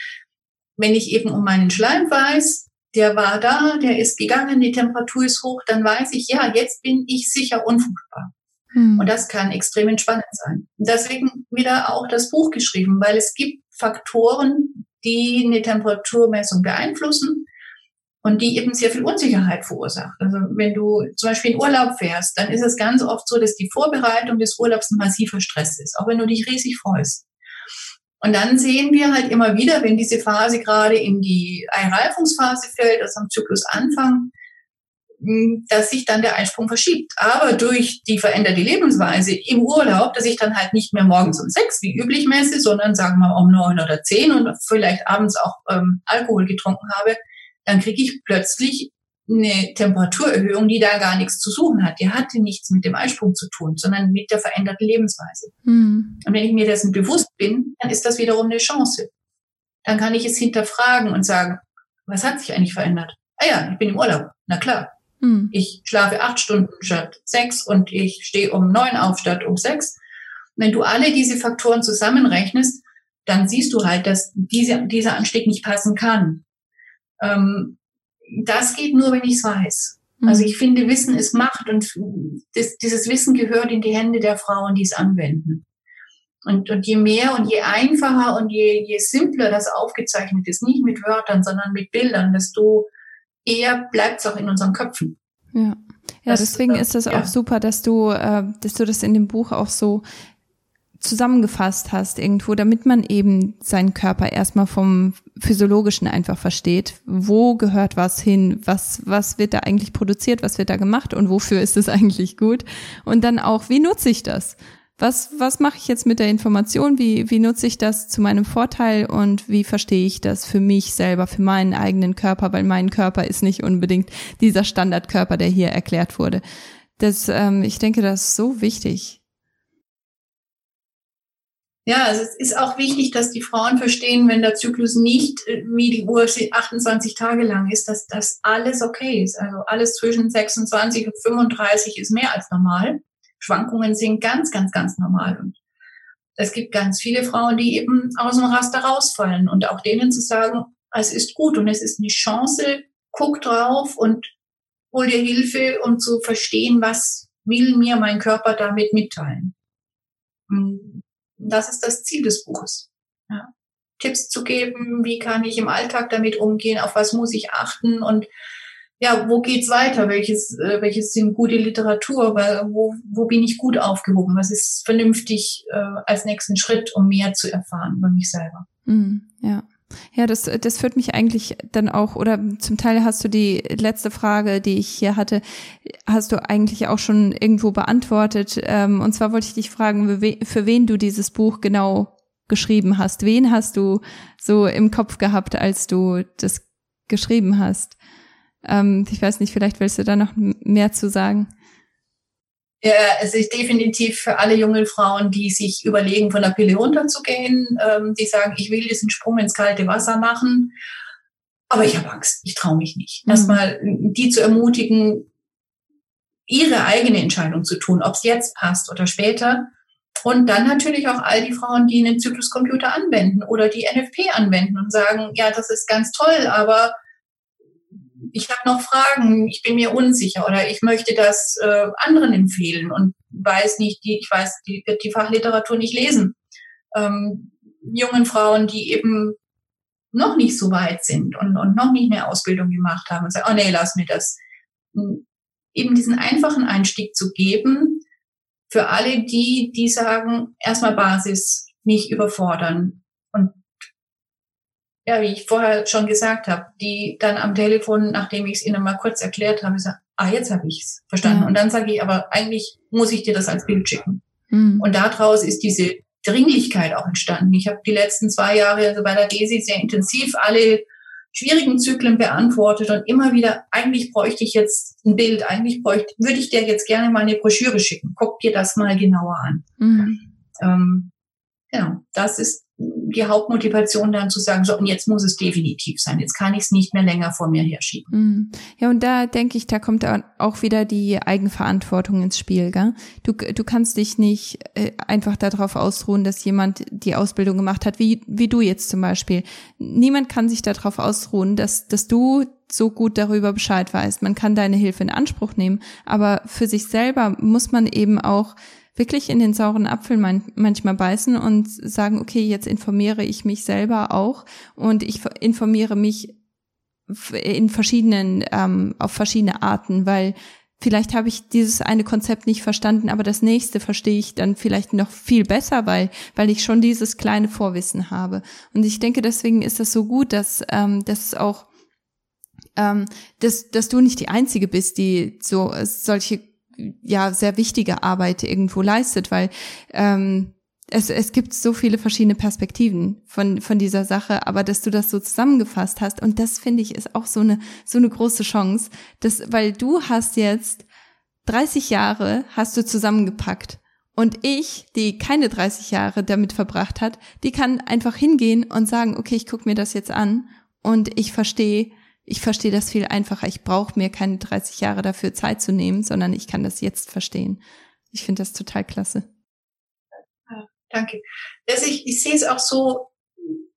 wenn ich eben um meinen Schleim weiß, der war da, der ist gegangen, die Temperatur ist hoch, dann weiß ich, ja, jetzt bin ich sicher unfruchtbar. Hm. Und das kann extrem entspannend sein. Deswegen wieder auch das Buch geschrieben, weil es gibt Faktoren, die eine Temperaturmessung beeinflussen und die eben sehr viel Unsicherheit verursacht. Also wenn du zum Beispiel in Urlaub fährst, dann ist es ganz oft so, dass die Vorbereitung des Urlaubs ein massiver Stress ist, auch wenn du dich riesig freust. Und dann sehen wir halt immer wieder, wenn diese Phase gerade in die Einreifungsphase fällt, also am Zyklusanfang, hm, dass sich dann der Einsprung verschiebt. Aber durch die veränderte Lebensweise im Urlaub, dass ich dann halt nicht mehr morgens um sechs wie üblich messe, sondern sagen wir um neun oder zehn und vielleicht abends auch ähm, Alkohol getrunken habe, dann kriege ich plötzlich eine Temperaturerhöhung, die da gar nichts zu suchen hat. Die hatte nichts mit dem Eisprung zu tun, sondern mit der veränderten Lebensweise. Mhm. Und wenn ich mir dessen bewusst bin, dann ist das wiederum eine Chance. Dann kann ich es hinterfragen und sagen, was hat sich eigentlich verändert? Ah ja, ich bin im Urlaub. Na klar. Mhm. Ich schlafe acht Stunden statt sechs und ich stehe um neun auf statt um sechs. Wenn du alle diese Faktoren zusammenrechnest, dann siehst du halt, dass diese, dieser Anstieg nicht passen kann. Ähm, das geht nur, wenn ich es weiß. Mhm. Also ich finde, Wissen ist Macht und das, dieses Wissen gehört in die Hände der Frauen, die es anwenden. Und, und je mehr und je einfacher und je, je simpler das aufgezeichnet ist, nicht mit Wörtern, sondern mit Bildern, desto eher bleibt es auch in unseren Köpfen. Ja. Ja, deswegen äh, ist es ja. auch super, dass du, äh, dass du das in dem Buch auch so zusammengefasst hast irgendwo, damit man eben seinen Körper erstmal vom physiologischen einfach versteht. Wo gehört was hin? Was, was wird da eigentlich produziert? Was wird da gemacht? Und wofür ist es eigentlich gut? Und dann auch, wie nutze ich das? Was, was mache ich jetzt mit der Information? Wie, wie nutze ich das zu meinem Vorteil? Und wie verstehe ich das für mich selber, für meinen eigenen Körper? Weil mein Körper ist nicht unbedingt dieser Standardkörper, der hier erklärt wurde. Das, ähm, ich denke, das ist so wichtig. Ja, also es ist auch wichtig, dass die Frauen verstehen, wenn der Zyklus nicht wie die Uhr 28 Tage lang ist, dass das alles okay ist. Also alles zwischen 26 und 35 ist mehr als normal. Schwankungen sind ganz, ganz, ganz normal. Und es gibt ganz viele Frauen, die eben aus dem Raster rausfallen und auch denen zu sagen, es ist gut und es ist eine Chance, guck drauf und hol dir Hilfe, um zu verstehen, was will mir mein Körper damit mitteilen. Das ist das Ziel des Buches. Ja. Tipps zu geben, wie kann ich im Alltag damit umgehen, auf was muss ich achten und ja, wo geht's weiter? Welches, äh, welches sind gute Literatur? Wo, wo bin ich gut aufgehoben? Was ist vernünftig äh, als nächsten Schritt, um mehr zu erfahren über mich selber? Mm, ja. Ja, das, das führt mich eigentlich dann auch, oder zum Teil hast du die letzte Frage, die ich hier hatte, hast du eigentlich auch schon irgendwo beantwortet. Ähm, und zwar wollte ich dich fragen, für wen du dieses Buch genau geschrieben hast. Wen hast du so im Kopf gehabt, als du das geschrieben hast? Ähm, ich weiß nicht, vielleicht willst du da noch mehr zu sagen. Ja, es ist definitiv für alle jungen Frauen, die sich überlegen, von der Pille runterzugehen, ähm, die sagen, ich will diesen Sprung ins kalte Wasser machen, aber ich habe Angst, ich traue mich nicht. Mhm. Erstmal die zu ermutigen, ihre eigene Entscheidung zu tun, ob es jetzt passt oder später. Und dann natürlich auch all die Frauen, die einen Zykluscomputer anwenden oder die NFP anwenden und sagen, ja, das ist ganz toll, aber ich habe noch Fragen, ich bin mir unsicher oder ich möchte das äh, anderen empfehlen und weiß nicht, die, ich weiß, die die Fachliteratur nicht lesen. Ähm, jungen Frauen, die eben noch nicht so weit sind und, und noch nicht eine Ausbildung gemacht haben und sagen, oh nee, lass mir das. Eben diesen einfachen Einstieg zu geben für alle die, die sagen, erstmal Basis, nicht überfordern ja, wie ich vorher schon gesagt habe, die dann am Telefon, nachdem ich es ihnen mal kurz erklärt habe, sagen, ah, jetzt habe ich es verstanden. Ja. Und dann sage ich, aber eigentlich muss ich dir das als Bild schicken. Mhm. Und daraus ist diese Dringlichkeit auch entstanden. Ich habe die letzten zwei Jahre also bei der DESI sehr intensiv alle schwierigen Zyklen beantwortet und immer wieder, eigentlich bräuchte ich jetzt ein Bild, eigentlich bräuchte, würde ich dir jetzt gerne mal eine Broschüre schicken. Guck dir das mal genauer an. Mhm. Ähm, genau, das ist die Hauptmotivation dann zu sagen, so, und jetzt muss es definitiv sein. Jetzt kann ich es nicht mehr länger vor mir herschieben. Mhm. Ja, und da denke ich, da kommt auch wieder die Eigenverantwortung ins Spiel, gell? Du, du kannst dich nicht äh, einfach darauf ausruhen, dass jemand die Ausbildung gemacht hat, wie, wie du jetzt zum Beispiel. Niemand kann sich darauf ausruhen, dass, dass du so gut darüber Bescheid weißt. Man kann deine Hilfe in Anspruch nehmen, aber für sich selber muss man eben auch wirklich in den sauren Apfel man manchmal beißen und sagen, okay, jetzt informiere ich mich selber auch und ich informiere mich in verschiedenen, ähm, auf verschiedene Arten, weil vielleicht habe ich dieses eine Konzept nicht verstanden, aber das nächste verstehe ich dann vielleicht noch viel besser, weil, weil ich schon dieses kleine Vorwissen habe. Und ich denke, deswegen ist das so gut, dass, ähm, dass auch, ähm, dass, dass du nicht die Einzige bist, die so solche ja sehr wichtige Arbeit irgendwo leistet, weil ähm, es, es gibt so viele verschiedene Perspektiven von, von dieser Sache, aber dass du das so zusammengefasst hast und das finde ich ist auch so eine, so eine große Chance, dass, weil du hast jetzt 30 Jahre hast du zusammengepackt. Und ich, die keine 30 Jahre damit verbracht hat, die kann einfach hingehen und sagen, okay, ich gucke mir das jetzt an und ich verstehe, ich verstehe das viel einfacher. Ich brauche mir keine 30 Jahre dafür Zeit zu nehmen, sondern ich kann das jetzt verstehen. Ich finde das total klasse. Ja, danke. Also ich, ich sehe es auch so,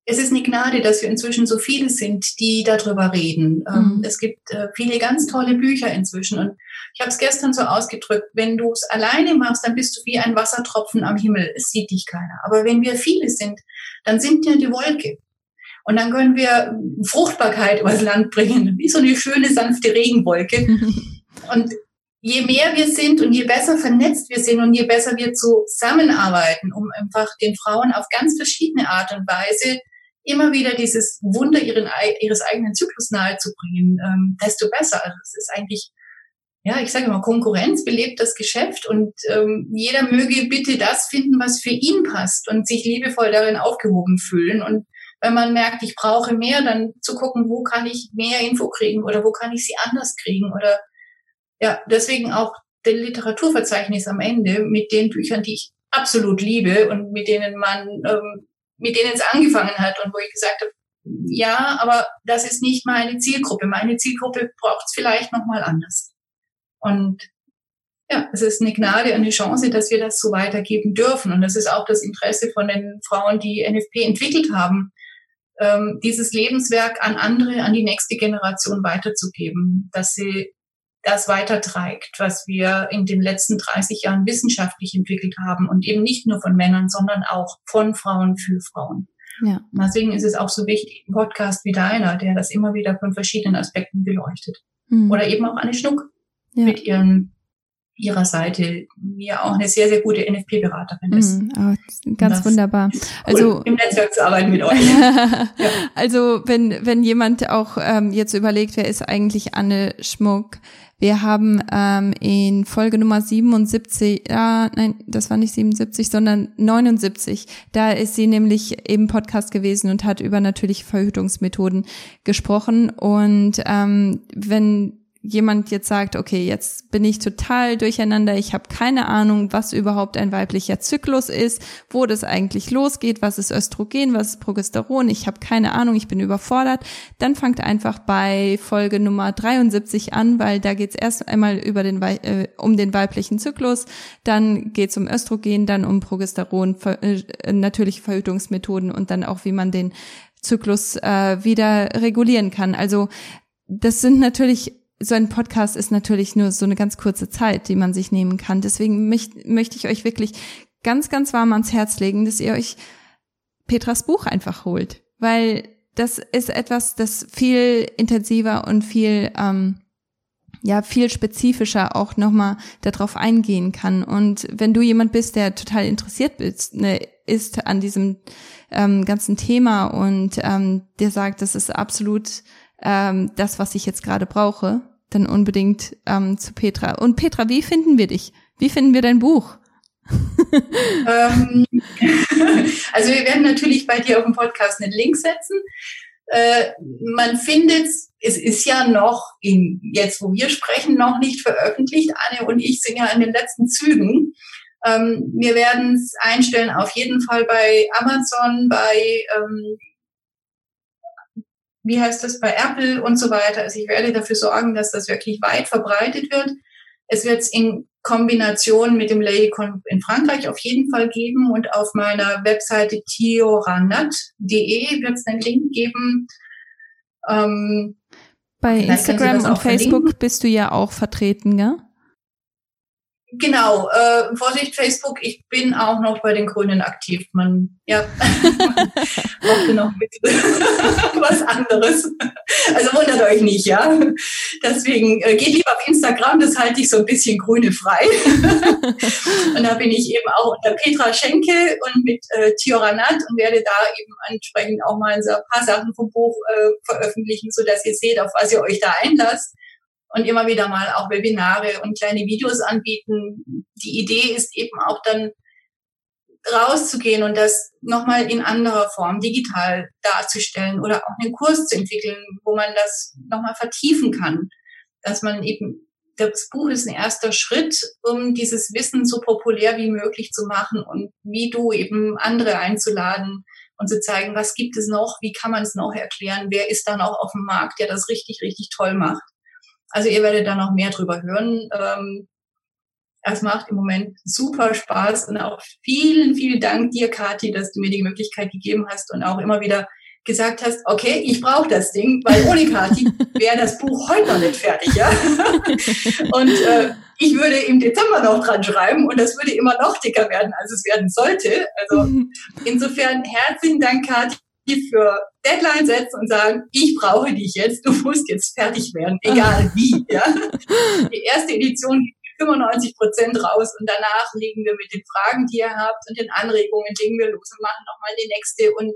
es ist eine Gnade, dass wir inzwischen so viele sind, die darüber reden. Ähm, mhm. Es gibt äh, viele ganz tolle Bücher inzwischen. Und ich habe es gestern so ausgedrückt, wenn du es alleine machst, dann bist du wie ein Wassertropfen am Himmel. Es sieht dich keiner. Aber wenn wir viele sind, dann sind wir die Wolke. Und dann können wir Fruchtbarkeit übers Land bringen, wie so eine schöne, sanfte Regenwolke. und je mehr wir sind und je besser vernetzt wir sind und je besser wir zusammenarbeiten, um einfach den Frauen auf ganz verschiedene Art und Weise immer wieder dieses Wunder ihren, ihres eigenen Zyklus nahezubringen, ähm, desto besser. Also es ist eigentlich, ja, ich sage immer, Konkurrenz belebt das Geschäft und ähm, jeder möge bitte das finden, was für ihn passt und sich liebevoll darin aufgehoben fühlen. Und wenn man merkt, ich brauche mehr, dann zu gucken, wo kann ich mehr Info kriegen oder wo kann ich sie anders kriegen oder ja, deswegen auch der Literaturverzeichnis am Ende mit den Büchern, die ich absolut liebe und mit denen man, ähm, mit denen es angefangen hat und wo ich gesagt habe, ja, aber das ist nicht meine Zielgruppe. Meine Zielgruppe braucht es vielleicht nochmal anders. Und ja, es ist eine Gnade, eine Chance, dass wir das so weitergeben dürfen. Und das ist auch das Interesse von den Frauen, die NFP entwickelt haben, ähm, dieses Lebenswerk an andere, an die nächste Generation weiterzugeben, dass sie das weiterträgt, was wir in den letzten 30 Jahren wissenschaftlich entwickelt haben und eben nicht nur von Männern, sondern auch von Frauen für Frauen. Ja. Deswegen ist es auch so wichtig, ein Podcast wie deiner, der das immer wieder von verschiedenen Aspekten beleuchtet. Mhm. Oder eben auch Anne Schnuck ja. mit ihrem ihrer Seite mir auch eine sehr, sehr gute NFP-Beraterin ist. Mm, oh, ganz wunderbar. Cool, also im Netzwerk zu arbeiten mit euch. ja. Also wenn, wenn jemand auch ähm, jetzt überlegt, wer ist eigentlich Anne Schmuck? Wir haben ähm, in Folge Nummer 77, ja, nein, das war nicht 77, sondern 79. Da ist sie nämlich im Podcast gewesen und hat über natürliche Verhütungsmethoden gesprochen. Und ähm, wenn jemand jetzt sagt, okay, jetzt bin ich total durcheinander, ich habe keine Ahnung, was überhaupt ein weiblicher Zyklus ist, wo das eigentlich losgeht, was ist Östrogen, was ist Progesteron, ich habe keine Ahnung, ich bin überfordert, dann fangt einfach bei Folge Nummer 73 an, weil da geht es erst einmal über den, äh, um den weiblichen Zyklus, dann geht es um Östrogen, dann um Progesteron, äh, natürliche Verhütungsmethoden und dann auch, wie man den Zyklus äh, wieder regulieren kann. Also das sind natürlich so ein Podcast ist natürlich nur so eine ganz kurze Zeit, die man sich nehmen kann. Deswegen möcht, möchte ich euch wirklich ganz, ganz warm ans Herz legen, dass ihr euch Petras Buch einfach holt, weil das ist etwas, das viel intensiver und viel ähm, ja viel spezifischer auch nochmal darauf eingehen kann. Und wenn du jemand bist, der total interessiert bist, ne, ist an diesem ähm, ganzen Thema und ähm, der sagt, das ist absolut ähm, das, was ich jetzt gerade brauche, dann unbedingt ähm, zu Petra. Und Petra, wie finden wir dich? Wie finden wir dein Buch? ähm, also wir werden natürlich bei dir auf dem Podcast einen Link setzen. Äh, man findet, es ist ja noch in, jetzt wo wir sprechen, noch nicht veröffentlicht. Anne und ich sind ja in den letzten Zügen. Ähm, wir werden es einstellen auf jeden Fall bei Amazon, bei ähm, wie heißt das, bei Apple und so weiter. Also ich werde dafür sorgen, dass das wirklich weit verbreitet wird. Es wird es in Kombination mit dem Laycon in Frankreich auf jeden Fall geben und auf meiner Webseite tioranat.de wird es einen Link geben. Ähm, bei Instagram und Facebook bist du ja auch vertreten, gell? Genau, äh, Vorsicht Facebook, ich bin auch noch bei den Grünen aktiv. Man, ja, brauchte noch ein was anderes. Also wundert euch nicht, ja. Deswegen äh, geht lieber auf Instagram, das halte ich so ein bisschen grüne frei. und da bin ich eben auch unter Petra Schenke und mit äh, Tioranat und werde da eben entsprechend auch mal ein paar Sachen vom Buch äh, veröffentlichen, so dass ihr seht, auf was ihr euch da einlasst und immer wieder mal auch Webinare und kleine Videos anbieten. Die Idee ist eben auch dann rauszugehen und das nochmal in anderer Form digital darzustellen oder auch einen Kurs zu entwickeln, wo man das nochmal vertiefen kann. Dass man eben, das Buch ist ein erster Schritt, um dieses Wissen so populär wie möglich zu machen und wie du eben andere einzuladen und zu zeigen, was gibt es noch, wie kann man es noch erklären, wer ist da noch auf dem Markt, der das richtig, richtig toll macht. Also ihr werdet da noch mehr drüber hören. Ähm, es macht im Moment super Spaß und auch vielen, vielen Dank dir, Kathi, dass du mir die Möglichkeit gegeben hast und auch immer wieder gesagt hast, okay, ich brauche das Ding, weil ohne Kathi wäre das Buch heute noch nicht fertig, ja. und äh, ich würde im Dezember noch dran schreiben und das würde immer noch dicker werden, als es werden sollte. Also insofern herzlichen Dank, Kathi, für Deadline setzen und sagen, ich brauche dich jetzt, du musst jetzt fertig werden, egal wie. Ja? Die erste Edition geht 95 Prozent raus und danach legen wir mit den Fragen, die ihr habt und den Anregungen, legen wir los und machen nochmal die nächste und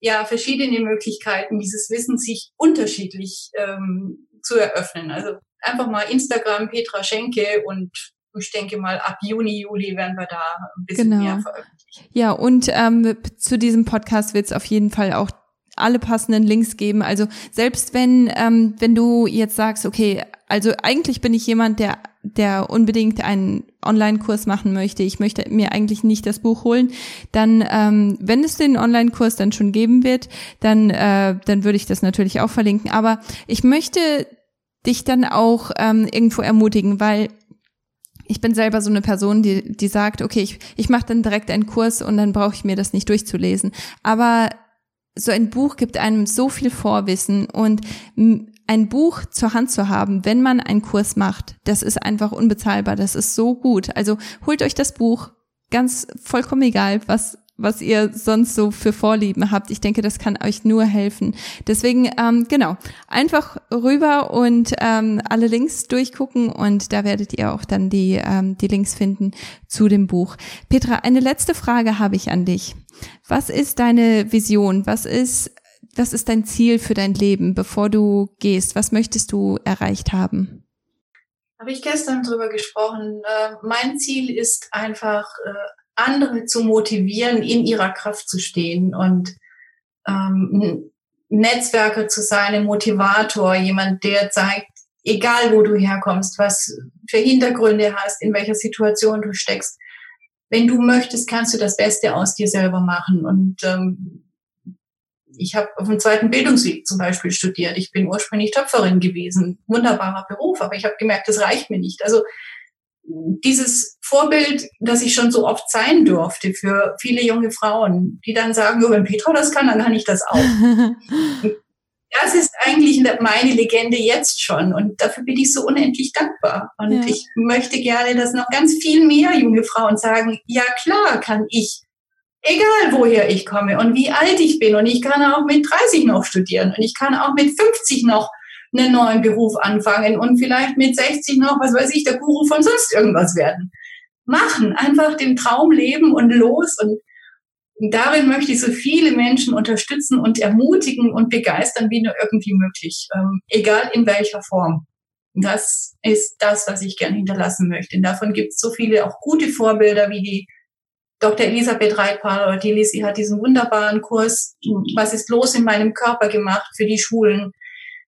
ja, verschiedene Möglichkeiten, dieses Wissen sich unterschiedlich ähm, zu eröffnen. Also einfach mal Instagram, Petra Schenke und ich denke mal, ab Juni, Juli werden wir da ein bisschen genau. mehr veröffentlichen. Ja, und ähm, zu diesem Podcast wird es auf jeden Fall auch alle passenden Links geben. Also selbst wenn ähm, wenn du jetzt sagst, okay, also eigentlich bin ich jemand, der der unbedingt einen Online-Kurs machen möchte, ich möchte mir eigentlich nicht das Buch holen, dann ähm, wenn es den Online-Kurs dann schon geben wird, dann äh, dann würde ich das natürlich auch verlinken. Aber ich möchte dich dann auch ähm, irgendwo ermutigen, weil ich bin selber so eine Person, die, die sagt, okay, ich, ich mache dann direkt einen Kurs und dann brauche ich mir das nicht durchzulesen. Aber so ein Buch gibt einem so viel Vorwissen und ein Buch zur Hand zu haben, wenn man einen Kurs macht, das ist einfach unbezahlbar, das ist so gut. Also holt euch das Buch, ganz vollkommen egal, was was ihr sonst so für Vorlieben habt. Ich denke, das kann euch nur helfen. Deswegen, ähm, genau, einfach rüber und ähm, alle Links durchgucken und da werdet ihr auch dann die, ähm, die Links finden zu dem Buch. Petra, eine letzte Frage habe ich an dich. Was ist deine Vision? Was ist, was ist dein Ziel für dein Leben, bevor du gehst? Was möchtest du erreicht haben? Habe ich gestern drüber gesprochen. Äh, mein Ziel ist einfach, äh, andere zu motivieren, in ihrer Kraft zu stehen und ähm, Netzwerker zu sein, ein Motivator, jemand, der zeigt, egal wo du herkommst, was für Hintergründe hast, in welcher Situation du steckst, wenn du möchtest, kannst du das Beste aus dir selber machen. Und ähm, ich habe auf dem zweiten Bildungsweg zum Beispiel studiert. Ich bin ursprünglich Töpferin gewesen, wunderbarer Beruf, aber ich habe gemerkt, das reicht mir nicht. Also dieses Vorbild, das ich schon so oft sein durfte für viele junge Frauen, die dann sagen, wenn Petra das kann, dann kann ich das auch. das ist eigentlich meine Legende jetzt schon und dafür bin ich so unendlich dankbar. Und ja. ich möchte gerne, dass noch ganz viel mehr junge Frauen sagen, ja klar kann ich, egal woher ich komme und wie alt ich bin und ich kann auch mit 30 noch studieren und ich kann auch mit 50 noch einen neuen Beruf anfangen und vielleicht mit 60 noch, was weiß ich, der Guru von sonst irgendwas werden. Machen, einfach den Traum leben und los und darin möchte ich so viele Menschen unterstützen und ermutigen und begeistern, wie nur irgendwie möglich, ähm, egal in welcher Form. Das ist das, was ich gern hinterlassen möchte. Und davon gibt es so viele auch gute Vorbilder wie die Dr. Elisabeth Reitpaar die Lisi hat diesen wunderbaren Kurs, was ist los in meinem Körper gemacht für die Schulen.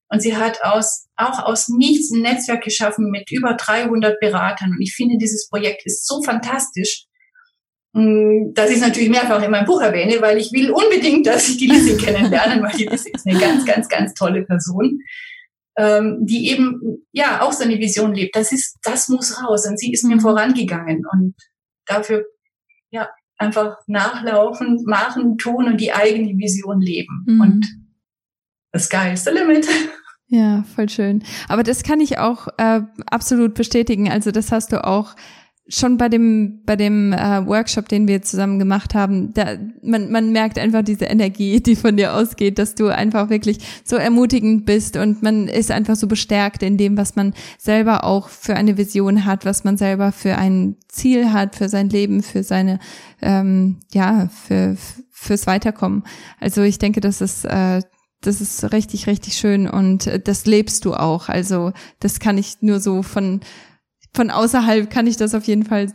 Und sie hat aus, auch aus nichts ein Netzwerk geschaffen mit über 300 Beratern. Und ich finde, dieses Projekt ist so fantastisch, mm, dass ich es natürlich mehrfach in meinem Buch erwähne, weil ich will unbedingt, dass ich die Lizzie kennenlernen, weil die Lizzie ist eine ganz, ganz, ganz tolle Person, ähm, die eben ja auch so eine Vision lebt. Das ist, das muss raus. Und sie ist mir vorangegangen. Und dafür ja einfach nachlaufen, machen, tun und die eigene Vision leben. Mhm. Und the sky is the limit. Ja, voll schön. Aber das kann ich auch äh, absolut bestätigen. Also das hast du auch schon bei dem bei dem äh, Workshop, den wir zusammen gemacht haben, da man man merkt einfach diese Energie, die von dir ausgeht, dass du einfach wirklich so ermutigend bist und man ist einfach so bestärkt in dem, was man selber auch für eine Vision hat, was man selber für ein Ziel hat, für sein Leben, für seine ähm, ja für fürs Weiterkommen. Also ich denke, das ist äh, das ist richtig, richtig schön und äh, das lebst du auch. Also das kann ich nur so von, von außerhalb kann ich das auf jeden Fall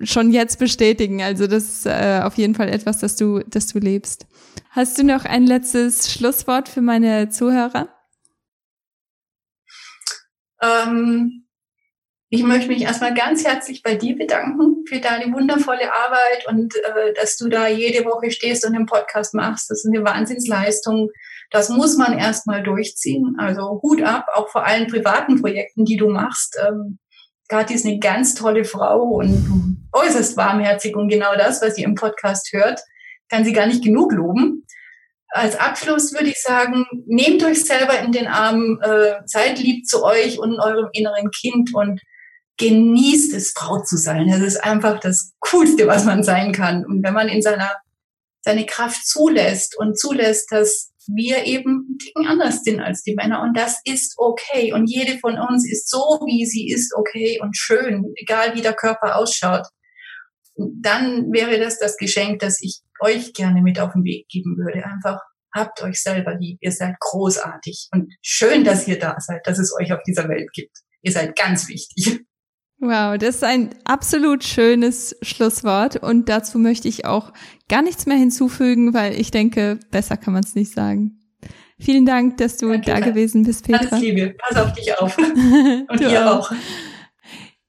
schon jetzt bestätigen. Also das ist äh, auf jeden Fall etwas, das du, das du lebst. Hast du noch ein letztes Schlusswort für meine Zuhörer? Ähm, ich möchte mich erstmal ganz herzlich bei dir bedanken für deine wundervolle Arbeit und äh, dass du da jede Woche stehst und einen Podcast machst. Das ist eine Wahnsinnsleistung. Das muss man erstmal durchziehen. Also Hut ab, auch vor allen privaten Projekten, die du machst. Ähm, Kathi ist eine ganz tolle Frau und äußerst warmherzig und genau das, was ihr im Podcast hört, kann sie gar nicht genug loben. Als Abschluss würde ich sagen, nehmt euch selber in den Arm, äh, seid lieb zu euch und eurem inneren Kind und genießt es, Frau zu sein. Das ist einfach das Coolste, was man sein kann. Und wenn man in seiner seine Kraft zulässt und zulässt, dass wir eben ein Ticken anders sind als die Männer und das ist okay und jede von uns ist so, wie sie ist, okay und schön, egal wie der Körper ausschaut. Dann wäre das das Geschenk, das ich euch gerne mit auf den Weg geben würde. Einfach habt euch selber lieb, ihr seid großartig und schön, dass ihr da seid, dass es euch auf dieser Welt gibt. Ihr seid ganz wichtig. Wow, das ist ein absolut schönes Schlusswort und dazu möchte ich auch gar nichts mehr hinzufügen, weil ich denke, besser kann man es nicht sagen. Vielen Dank, dass du Danke, da gewesen bist, Petra. Alles Liebe, pass auf dich auf. Und ihr auch. auch.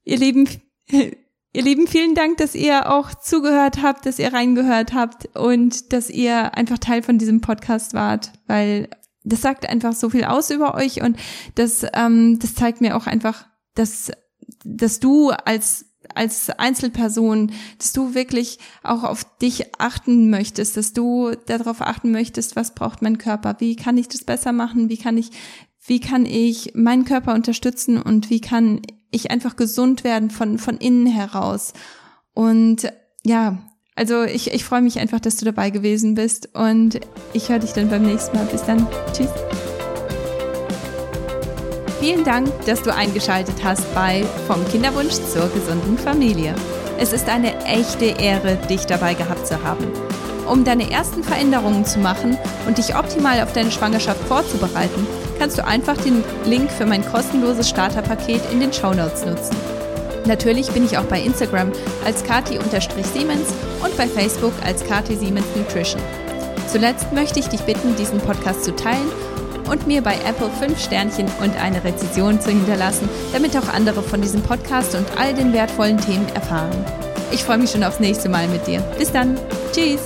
Ihr Lieben, ihr Lieben, vielen Dank, dass ihr auch zugehört habt, dass ihr reingehört habt und dass ihr einfach Teil von diesem Podcast wart, weil das sagt einfach so viel aus über euch und das, ähm, das zeigt mir auch einfach, dass dass du als als Einzelperson, dass du wirklich auch auf dich achten möchtest, dass du darauf achten möchtest, was braucht mein Körper, wie kann ich das besser machen, wie kann ich, wie kann ich meinen Körper unterstützen und wie kann ich einfach gesund werden von, von innen heraus. Und ja, Also ich, ich freue mich einfach, dass du dabei gewesen bist und ich höre dich dann beim nächsten Mal. Bis dann. Tschüss. Vielen Dank, dass du eingeschaltet hast bei Vom Kinderwunsch zur gesunden Familie. Es ist eine echte Ehre, dich dabei gehabt zu haben. Um deine ersten Veränderungen zu machen und dich optimal auf deine Schwangerschaft vorzubereiten, kannst du einfach den Link für mein kostenloses Starterpaket in den Show Notes nutzen. Natürlich bin ich auch bei Instagram als kati-siemens und bei Facebook als Kati Siemens Nutrition. Zuletzt möchte ich dich bitten, diesen Podcast zu teilen und mir bei Apple 5 Sternchen und eine Rezension zu hinterlassen, damit auch andere von diesem Podcast und all den wertvollen Themen erfahren. Ich freue mich schon aufs nächste Mal mit dir. Bis dann. Tschüss.